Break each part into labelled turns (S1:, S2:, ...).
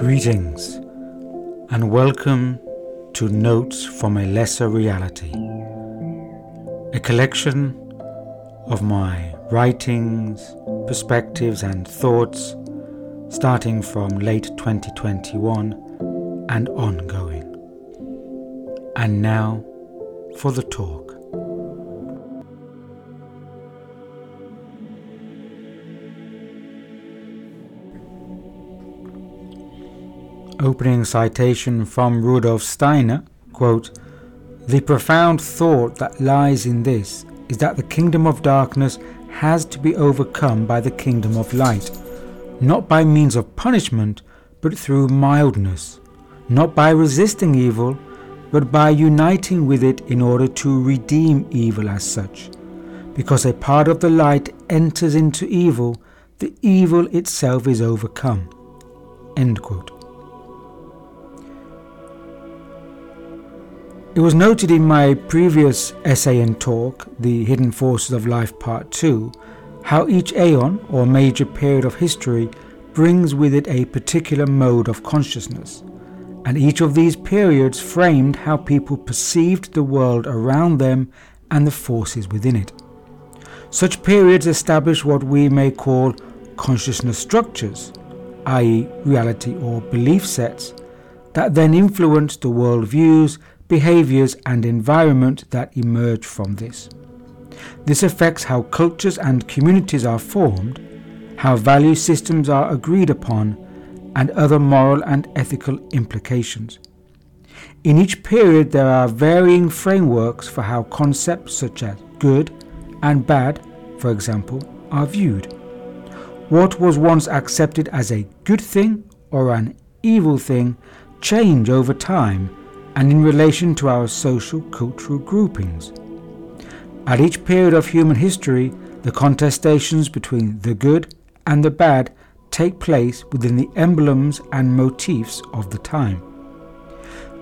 S1: Greetings and welcome to Notes from a Lesser Reality, a collection of my writings, perspectives, and thoughts starting from late 2021 and ongoing. And now for the talk. Opening citation from Rudolf Steiner, quote, The profound thought that lies in this is that the kingdom of darkness has to be overcome by the kingdom of light, not by means of punishment, but through mildness, not by resisting evil, but by uniting with it in order to redeem evil as such. Because a part of the light enters into evil, the evil itself is overcome. End quote. It was noted in my previous essay and talk, The Hidden Forces of Life Part 2, how each aeon or major period of history brings with it a particular mode of consciousness, and each of these periods framed how people perceived the world around them and the forces within it. Such periods establish what we may call consciousness structures, i.e., reality or belief sets, that then influence the worldviews behaviors, and environment that emerge from this. This affects how cultures and communities are formed, how value systems are agreed upon, and other moral and ethical implications. In each period, there are varying frameworks for how concepts such as good and bad, for example, are viewed. What was once accepted as a good thing or an evil thing change over time and in relation to our social cultural groupings. At each period of human history, the contestations between the good and the bad take place within the emblems and motifs of the time.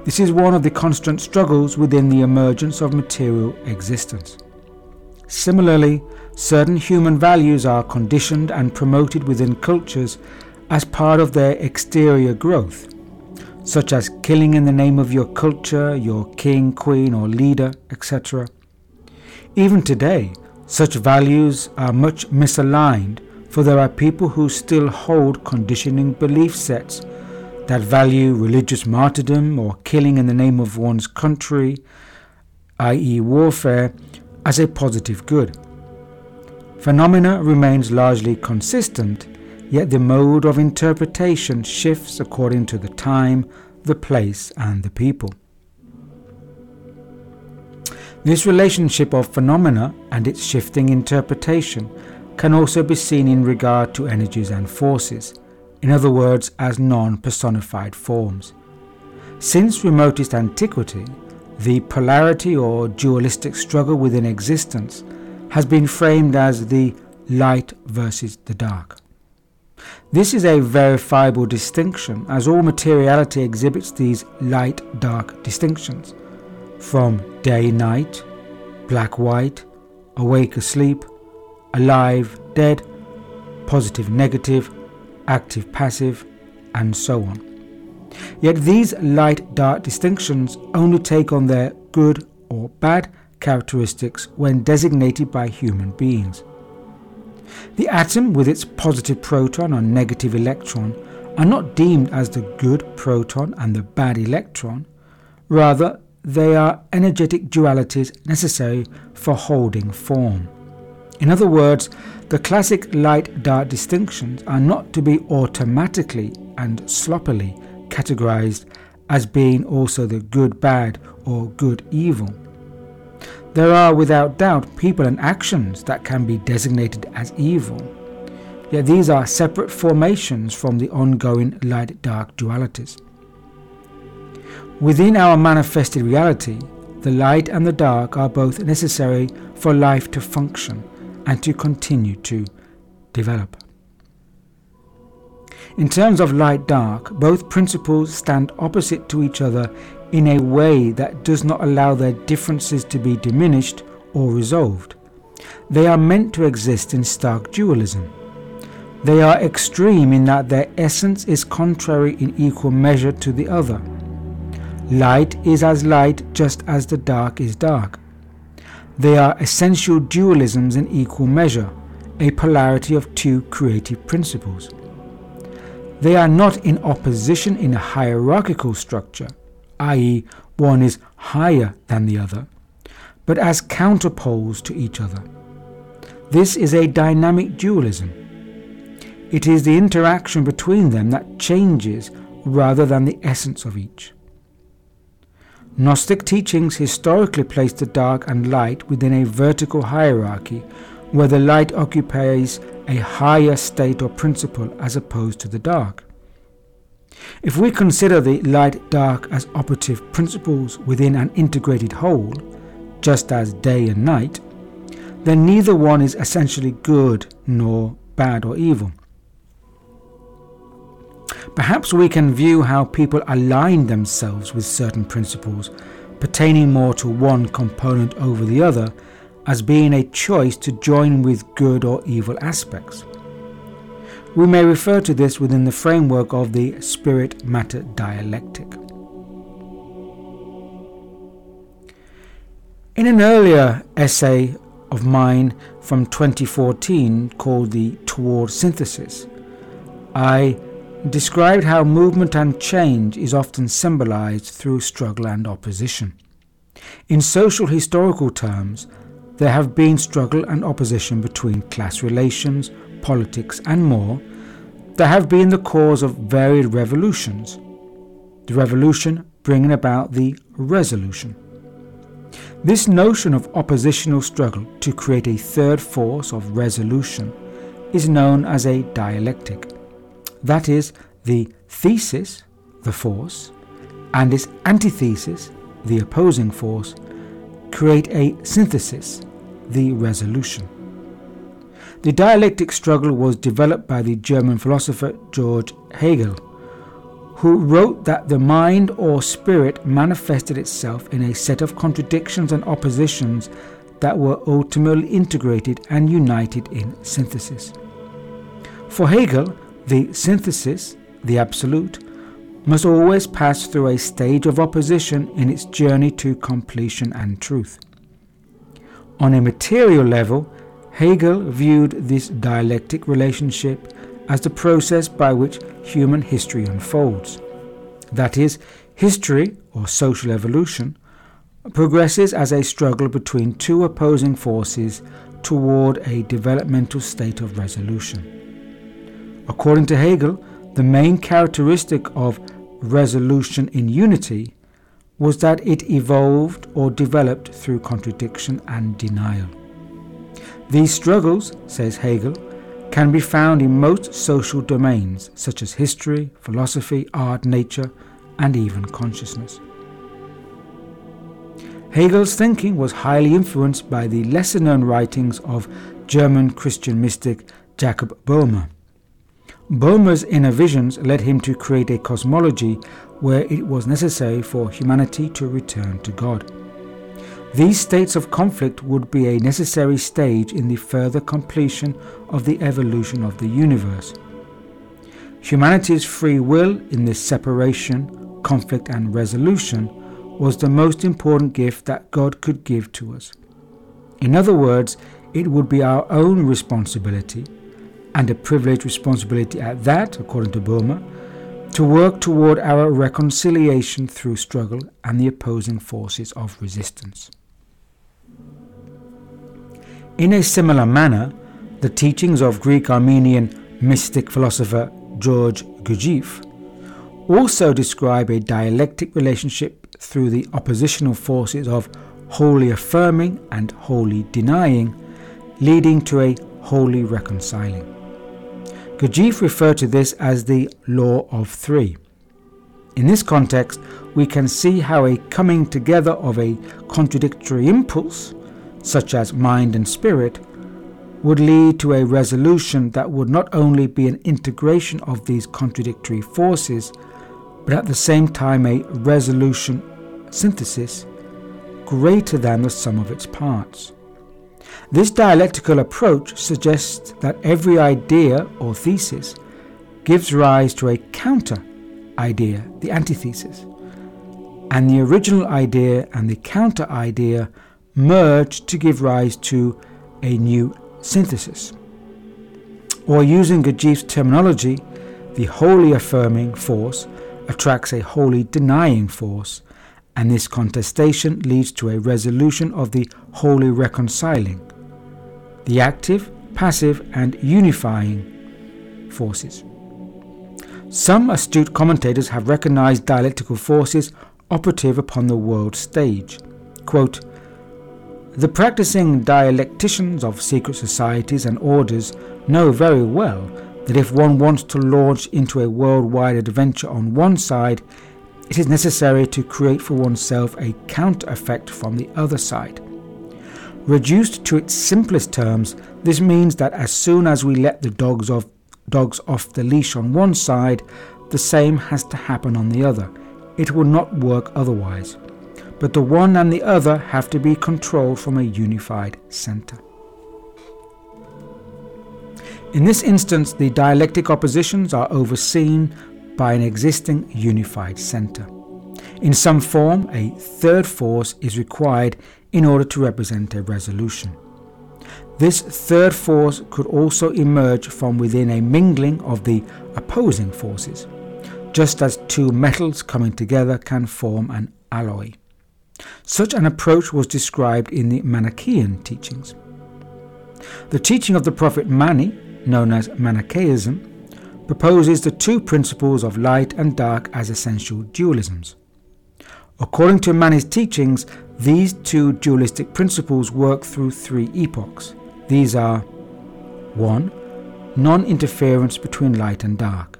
S1: This is one of the constant struggles within the emergence of material existence. Similarly, certain human values are conditioned and promoted within cultures as part of their exterior growth such as killing in the name of your culture, your king, queen, or leader, etc. Even today, such values are much misaligned, for there are people who still hold conditioning belief sets that value religious martyrdom or killing in the name of one's country, i.e., warfare, as a positive good. Phenomena remains largely consistent yet the mode of interpretation shifts according to the time, the place, and the people. This relationship of phenomena and its shifting interpretation can also be seen in regard to energies and forces, in other words, as non personified forms. Since remotest antiquity, the polarity or dualistic struggle within existence has been framed as the light versus the dark. This is a verifiable distinction, as all materiality exhibits these light dark distinctions from day night, black white, awake asleep, alive dead, positive negative, active passive, and so on. Yet these light dark distinctions only take on their good or bad characteristics when designated by human beings. The atom with its positive proton and negative electron are not deemed as the good proton and the bad electron. Rather, they are energetic dualities necessary for holding form. In other words, the classic light dark distinctions are not to be automatically and sloppily categorized as being also the good bad or good evil. There are without doubt people and actions that can be designated as evil, yet these are separate formations from the ongoing light dark dualities. Within our manifested reality, the light and the dark are both necessary for life to function and to continue to develop. In terms of light dark, both principles stand opposite to each other in a way that does not allow their differences to be diminished or resolved. They are meant to exist in stark dualism. They are extreme in that their essence is contrary in equal measure to the other. Light is as light just as the dark is dark. They are essential dualisms in equal measure, a polarity of two creative principles. They are not in opposition in a hierarchical structure, i.e., one is higher than the other, but as counterpoles to each other. This is a dynamic dualism. It is the interaction between them that changes rather than the essence of each. Gnostic teachings historically placed the dark and light within a vertical hierarchy where the light occupies a higher state or principle as opposed to the dark. If we consider the light dark as operative principles within an integrated whole, just as day and night, then neither one is essentially good nor bad or evil. Perhaps we can view how people align themselves with certain principles, pertaining more to one component over the other, as being a choice to join with good or evil aspects. We may refer to this within the framework of the spirit matter dialectic. In an earlier essay of mine from 2014 called The Toward Synthesis, I described how movement and change is often symbolized through struggle and opposition. In social historical terms, there have been struggle and opposition between class relations, politics, and more that have been the cause of varied revolutions. The revolution bringing about the resolution. This notion of oppositional struggle to create a third force of resolution is known as a dialectic. That is, the thesis, the force, and its antithesis, the opposing force, create a synthesis, the resolution. The dialectic struggle was developed by the German philosopher George Hegel, who wrote that the mind or spirit manifested itself in a set of contradictions and oppositions that were ultimately integrated and united in synthesis. For Hegel, the synthesis, the absolute, must always pass through a stage of opposition in its journey to completion and truth. On a material level, Hegel viewed this dialectic relationship as the process by which human history unfolds. That is, history, or social evolution, progresses as a struggle between two opposing forces toward a developmental state of resolution. According to Hegel, the main characteristic of resolution in unity was that it evolved or developed through contradiction and denial. These struggles, says Hegel, can be found in most social domains such as history, philosophy, art, nature, and even consciousness. Hegel's thinking was highly influenced by the lesser known writings of German Christian mystic Jacob Boehme. Boehme's inner visions led him to create a cosmology where it was necessary for humanity to return to God. These states of conflict would be a necessary stage in the further completion of the evolution of the universe. Humanity's free will in this separation, conflict, and resolution was the most important gift that God could give to us. In other words, it would be our own responsibility and a privileged responsibility at that, according to Boehme, to work toward our reconciliation through struggle and the opposing forces of resistance. In a similar manner, the teachings of Greek Armenian mystic philosopher George Gurdjieff also describe a dialectic relationship through the oppositional forces of holy affirming and holy denying, leading to a holy reconciling. Gurdjieff referred to this as the law of three. In this context, we can see how a coming together of a contradictory impulse, such as mind and spirit, would lead to a resolution that would not only be an integration of these contradictory forces, but at the same time a resolution synthesis greater than the sum of its parts. This dialectical approach suggests that every idea or thesis gives rise to a counter idea, the antithesis, and the original idea and the counter idea merge to give rise to a new synthesis. Or using Gurdjieff's terminology, the holy affirming force attracts a holy denying force, and this contestation leads to a resolution of the holy reconciling, the active, passive, and unifying forces. Some astute commentators have recognized dialectical forces operative upon the world stage. Quote, the practicing dialecticians of secret societies and orders know very well that if one wants to launch into a worldwide adventure on one side, it is necessary to create for oneself a counter effect from the other side. Reduced to its simplest terms, this means that as soon as we let the dogs off, dogs off the leash on one side, the same has to happen on the other. It will not work otherwise but the one and the other have to be controlled from a unified center. In this instance, the dialectic oppositions are overseen by an existing unified center. In some form, a third force is required in order to represent a resolution. This third force could also emerge from within a mingling of the opposing forces, just as two metals coming together can form an alloy. Such an approach was described in the Manichaean teachings. The teaching of the prophet Mani, known as Manichaeism, proposes the two principles of light and dark as essential dualisms. According to Mani's teachings, these two dualistic principles work through three epochs. These are 1. Non interference between light and dark,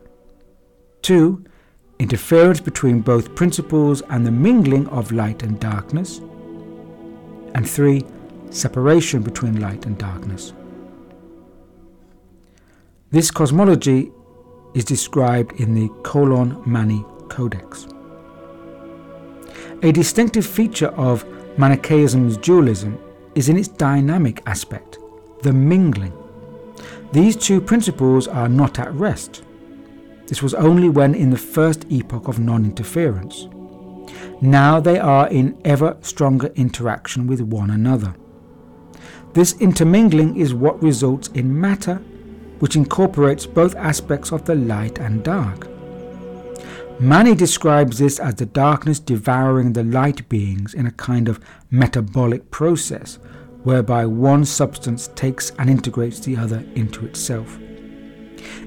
S1: 2 interference between both principles and the mingling of light and darkness, and three, separation between light and darkness. This cosmology is described in the Cologne Mani Codex. A distinctive feature of Manichaeism's dualism is in its dynamic aspect, the mingling. These two principles are not at rest. This was only when in the first epoch of non interference. Now they are in ever stronger interaction with one another. This intermingling is what results in matter, which incorporates both aspects of the light and dark. Mani describes this as the darkness devouring the light beings in a kind of metabolic process, whereby one substance takes and integrates the other into itself.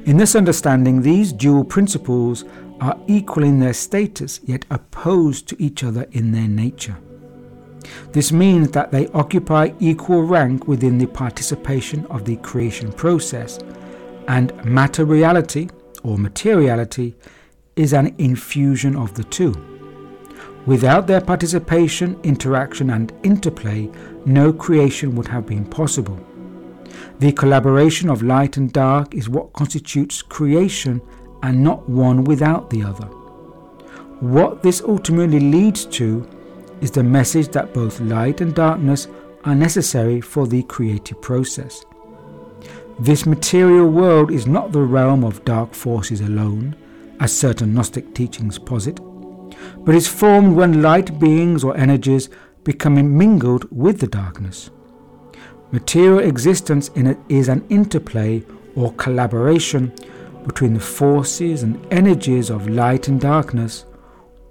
S1: In this understanding, these dual principles are equal in their status, yet opposed to each other in their nature. This means that they occupy equal rank within the participation of the creation process, and matter reality, or materiality, is an infusion of the two. Without their participation, interaction, and interplay, no creation would have been possible. The collaboration of light and dark is what constitutes creation and not one without the other. What this ultimately leads to is the message that both light and darkness are necessary for the creative process. This material world is not the realm of dark forces alone, as certain Gnostic teachings posit, but is formed when light beings or energies become mingled with the darkness. Material existence in it is an interplay or collaboration between the forces and energies of light and darkness,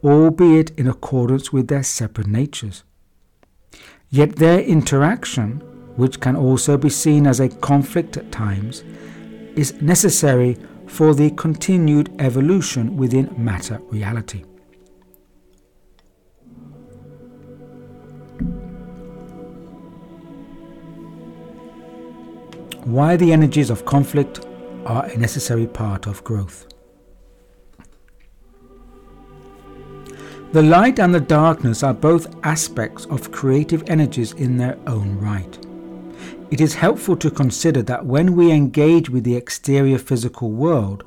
S1: albeit in accordance with their separate natures. Yet their interaction, which can also be seen as a conflict at times, is necessary for the continued evolution within matter reality. Why the energies of conflict are a necessary part of growth. The light and the darkness are both aspects of creative energies in their own right. It is helpful to consider that when we engage with the exterior physical world,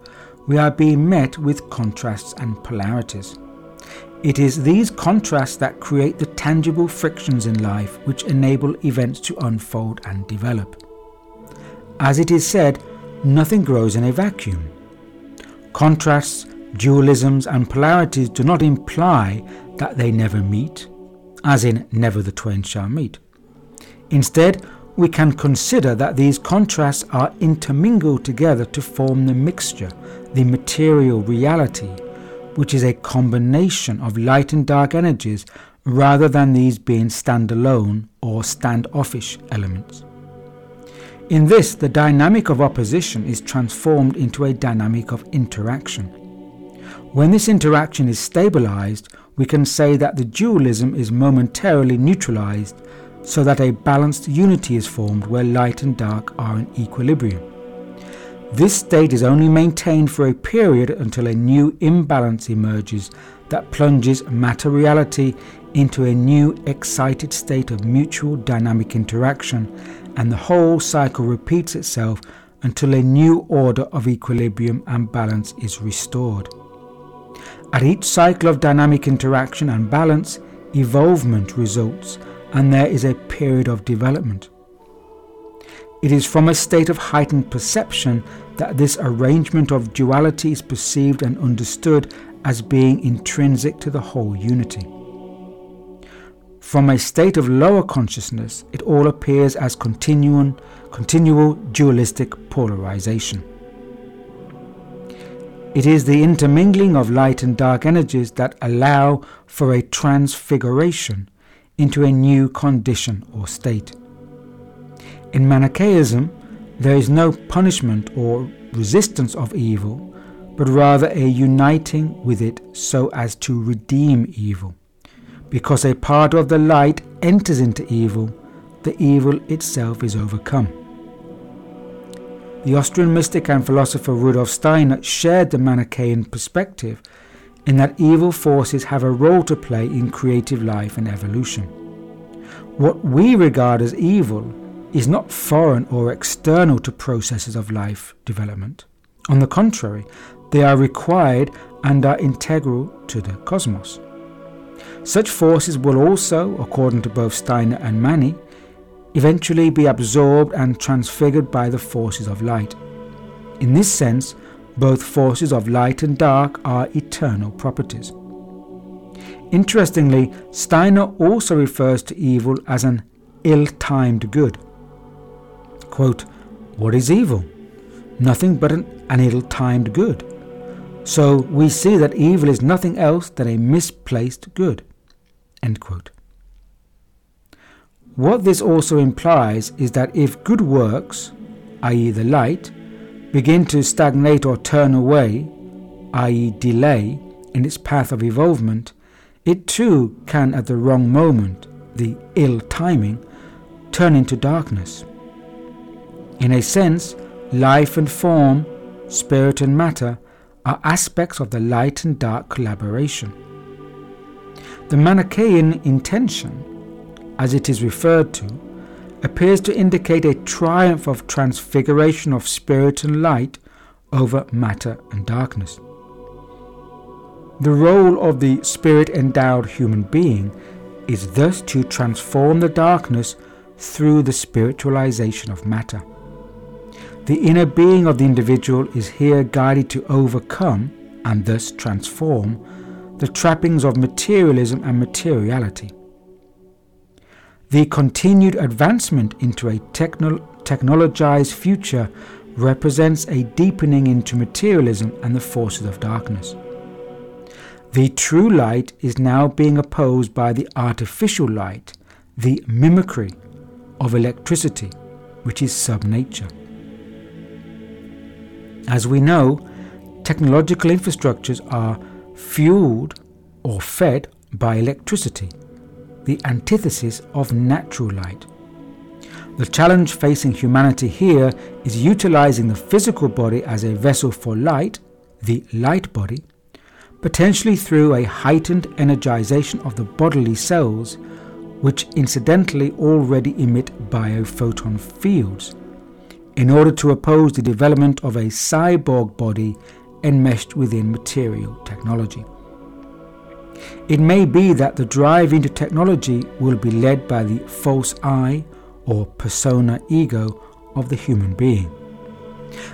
S1: we are being met with contrasts and polarities. It is these contrasts that create the tangible frictions in life which enable events to unfold and develop. As it is said, nothing grows in a vacuum. Contrasts, dualisms, and polarities do not imply that they never meet, as in never the twain shall meet. Instead, we can consider that these contrasts are intermingled together to form the mixture, the material reality, which is a combination of light and dark energies rather than these being standalone or standoffish elements. In this, the dynamic of opposition is transformed into a dynamic of interaction. When this interaction is stabilized, we can say that the dualism is momentarily neutralized so that a balanced unity is formed where light and dark are in equilibrium. This state is only maintained for a period until a new imbalance emerges that plunges matter reality into a new excited state of mutual dynamic interaction, and the whole cycle repeats itself until a new order of equilibrium and balance is restored. At each cycle of dynamic interaction and balance, evolvement results and there is a period of development. It is from a state of heightened perception that this arrangement of duality is perceived and understood as being intrinsic to the whole unity. From a state of lower consciousness, it all appears as continuum, continual dualistic polarization. It is the intermingling of light and dark energies that allow for a transfiguration into a new condition or state. In Manichaeism, there is no punishment or resistance of evil, but rather a uniting with it so as to redeem evil. Because a part of the light enters into evil, the evil itself is overcome. The Austrian mystic and philosopher Rudolf Steiner shared the Manichaean perspective in that evil forces have a role to play in creative life and evolution. What we regard as evil is not foreign or external to processes of life development. On the contrary, they are required and are integral to the cosmos. Such forces will also, according to both Steiner and Mani, eventually be absorbed and transfigured by the forces of light. In this sense, both forces of light and dark are eternal properties. Interestingly, Steiner also refers to evil as an ill timed good. Quote, What is evil? Nothing but an, an ill timed good. So we see that evil is nothing else than a misplaced good. What this also implies is that if good works, i.e., the light, begin to stagnate or turn away, i.e., delay, in its path of evolvement, it too can, at the wrong moment, the ill timing, turn into darkness. In a sense, life and form, spirit and matter, are aspects of the light and dark collaboration. The Manichaean intention, as it is referred to, appears to indicate a triumph of transfiguration of spirit and light over matter and darkness. The role of the spirit endowed human being is thus to transform the darkness through the spiritualization of matter. The inner being of the individual is here guided to overcome and thus transform the trappings of materialism and materiality. The continued advancement into a techno- technologized future represents a deepening into materialism and the forces of darkness. The true light is now being opposed by the artificial light, the mimicry of electricity, which is subnature. As we know, technological infrastructures are fueled or fed by electricity, the antithesis of natural light. The challenge facing humanity here is utilizing the physical body as a vessel for light, the light body, potentially through a heightened energization of the bodily cells, which incidentally already emit biophoton fields, in order to oppose the development of a cyborg body enmeshed within material technology. It may be that the drive into technology will be led by the false I or persona ego of the human being.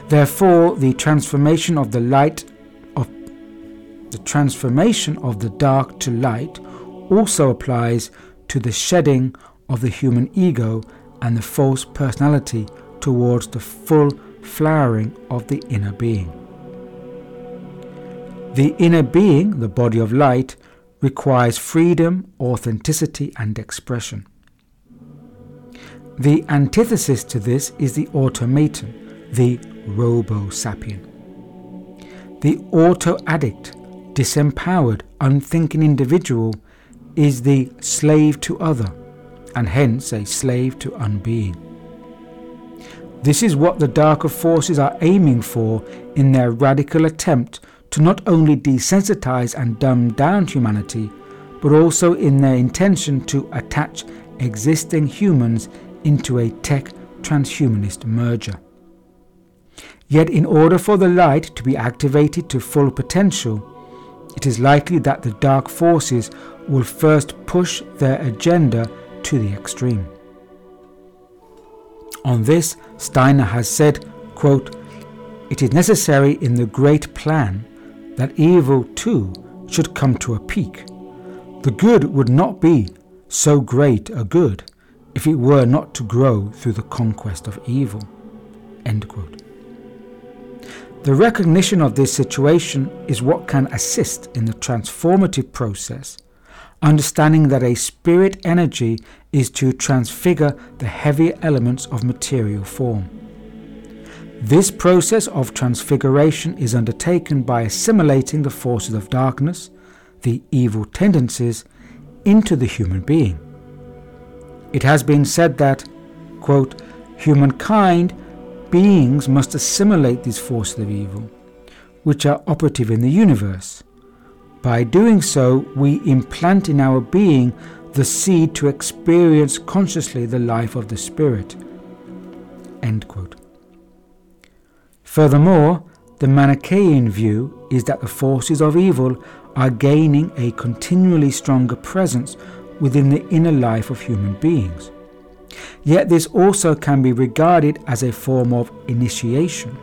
S1: Therefore, the transformation of the light of the transformation of the dark to light also applies to the shedding of the human ego and the false personality towards the full flowering of the inner being. The inner being, the body of light, requires freedom, authenticity, and expression. The antithesis to this is the automaton, the robo sapien. The auto addict, disempowered, unthinking individual is the slave to other, and hence a slave to unbeing. This is what the darker forces are aiming for in their radical attempt to not only desensitize and dumb down humanity, but also in their intention to attach existing humans into a tech transhumanist merger. Yet, in order for the light to be activated to full potential, it is likely that the dark forces will first push their agenda to the extreme. On this, Steiner has said, quote, It is necessary in the great plan that evil too should come to a peak. The good would not be so great a good if it were not to grow through the conquest of evil. The recognition of this situation is what can assist in the transformative process, understanding that a spirit energy is to transfigure the heavier elements of material form. This process of transfiguration is undertaken by assimilating the forces of darkness, the evil tendencies, into the human being. It has been said that, quote, humankind beings must assimilate these forces of evil, which are operative in the universe. By doing so, we implant in our being the seed to experience consciously the life of the Spirit. Furthermore, the Manichaean view is that the forces of evil are gaining a continually stronger presence within the inner life of human beings. Yet this also can be regarded as a form of initiation,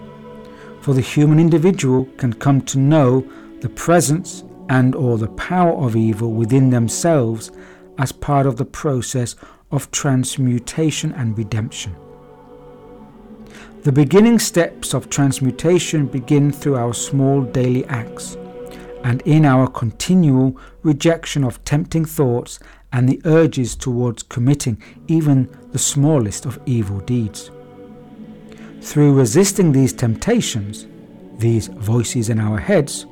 S1: for the human individual can come to know the presence and or the power of evil within themselves as part of the process of transmutation and redemption. The beginning steps of transmutation begin through our small daily acts and in our continual rejection of tempting thoughts and the urges towards committing even the smallest of evil deeds. Through resisting these temptations, these voices in our heads,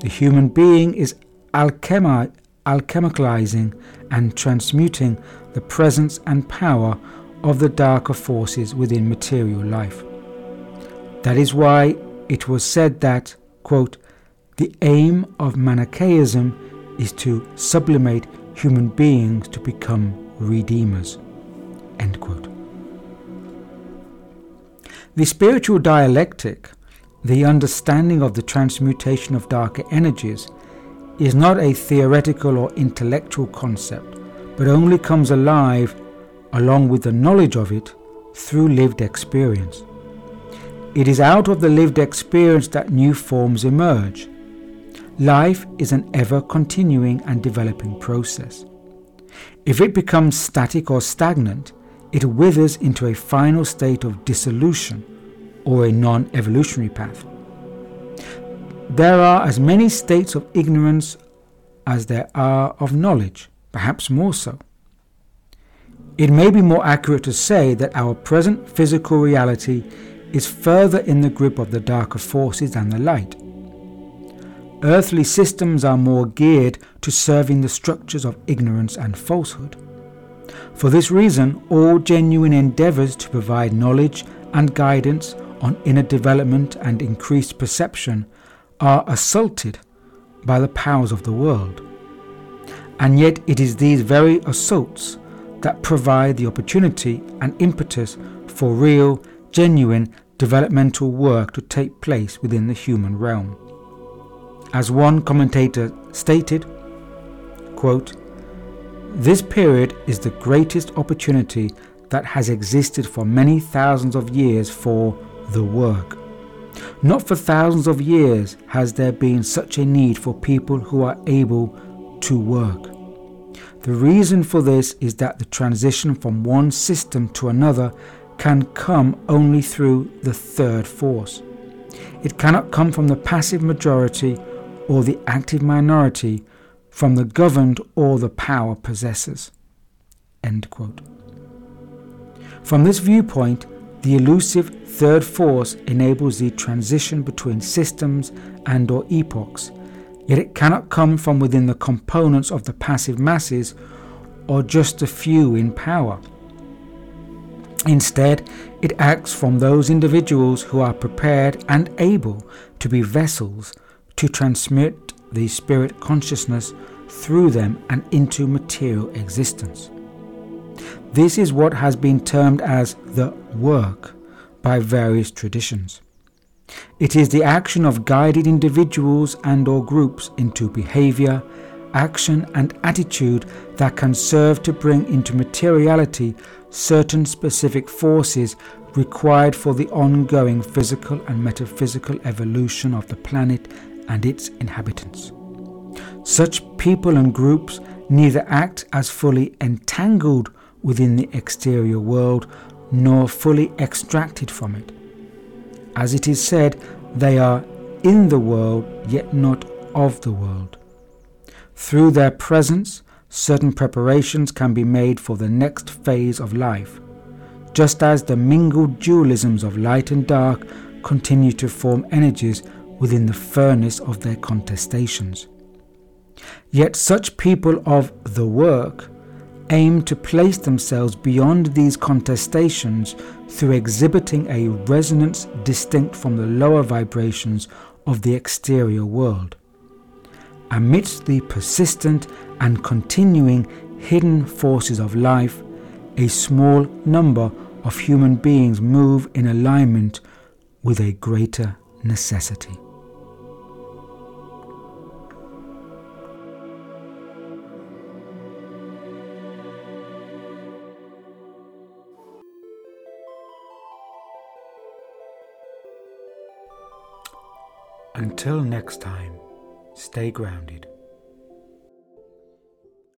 S1: the human being is alchemi- alchemicalizing and transmuting the presence and power of the darker forces within material life. That is why it was said that, quote, the aim of Manichaeism is to sublimate human beings to become redeemers. End quote. The spiritual dialectic, the understanding of the transmutation of darker energies, is not a theoretical or intellectual concept, but only comes alive along with the knowledge of it through lived experience. It is out of the lived experience that new forms emerge. Life is an ever continuing and developing process. If it becomes static or stagnant, it withers into a final state of dissolution or a non evolutionary path. There are as many states of ignorance as there are of knowledge, perhaps more so. It may be more accurate to say that our present physical reality is further in the grip of the darker forces than the light. Earthly systems are more geared to serving the structures of ignorance and falsehood. For this reason, all genuine endeavours to provide knowledge and guidance on inner development and increased perception are assaulted by the powers of the world. And yet, it is these very assaults that provide the opportunity and impetus for real, genuine developmental work to take place within the human realm. As one commentator stated, Quote, this period is the greatest opportunity that has existed for many thousands of years for the work. Not for thousands of years has there been such a need for people who are able to work. The reason for this is that the transition from one system to another can come only through the third force. It cannot come from the passive majority or the active minority, from the governed or the power possessors. From this viewpoint, the elusive third force enables the transition between systems and or epochs, yet it cannot come from within the components of the passive masses or just a few in power. Instead, it acts from those individuals who are prepared and able to be vessels to transmit the spirit consciousness through them and into material existence. This is what has been termed as the work by various traditions. It is the action of guided individuals and or groups into behavior, action and attitude that can serve to bring into materiality certain specific forces required for the ongoing physical and metaphysical evolution of the planet and its inhabitants. Such people and groups neither act as fully entangled within the exterior world nor fully extracted from it. As it is said, they are in the world yet not of the world. Through their presence, certain preparations can be made for the next phase of life, just as the mingled dualisms of light and dark continue to form energies within the furnace of their contestations. Yet such people of the work aim to place themselves beyond these contestations through exhibiting a resonance distinct from the lower vibrations of the exterior world. Amidst the persistent and continuing hidden forces of life, a small number of human beings move in alignment with a greater necessity. Until next time, stay grounded.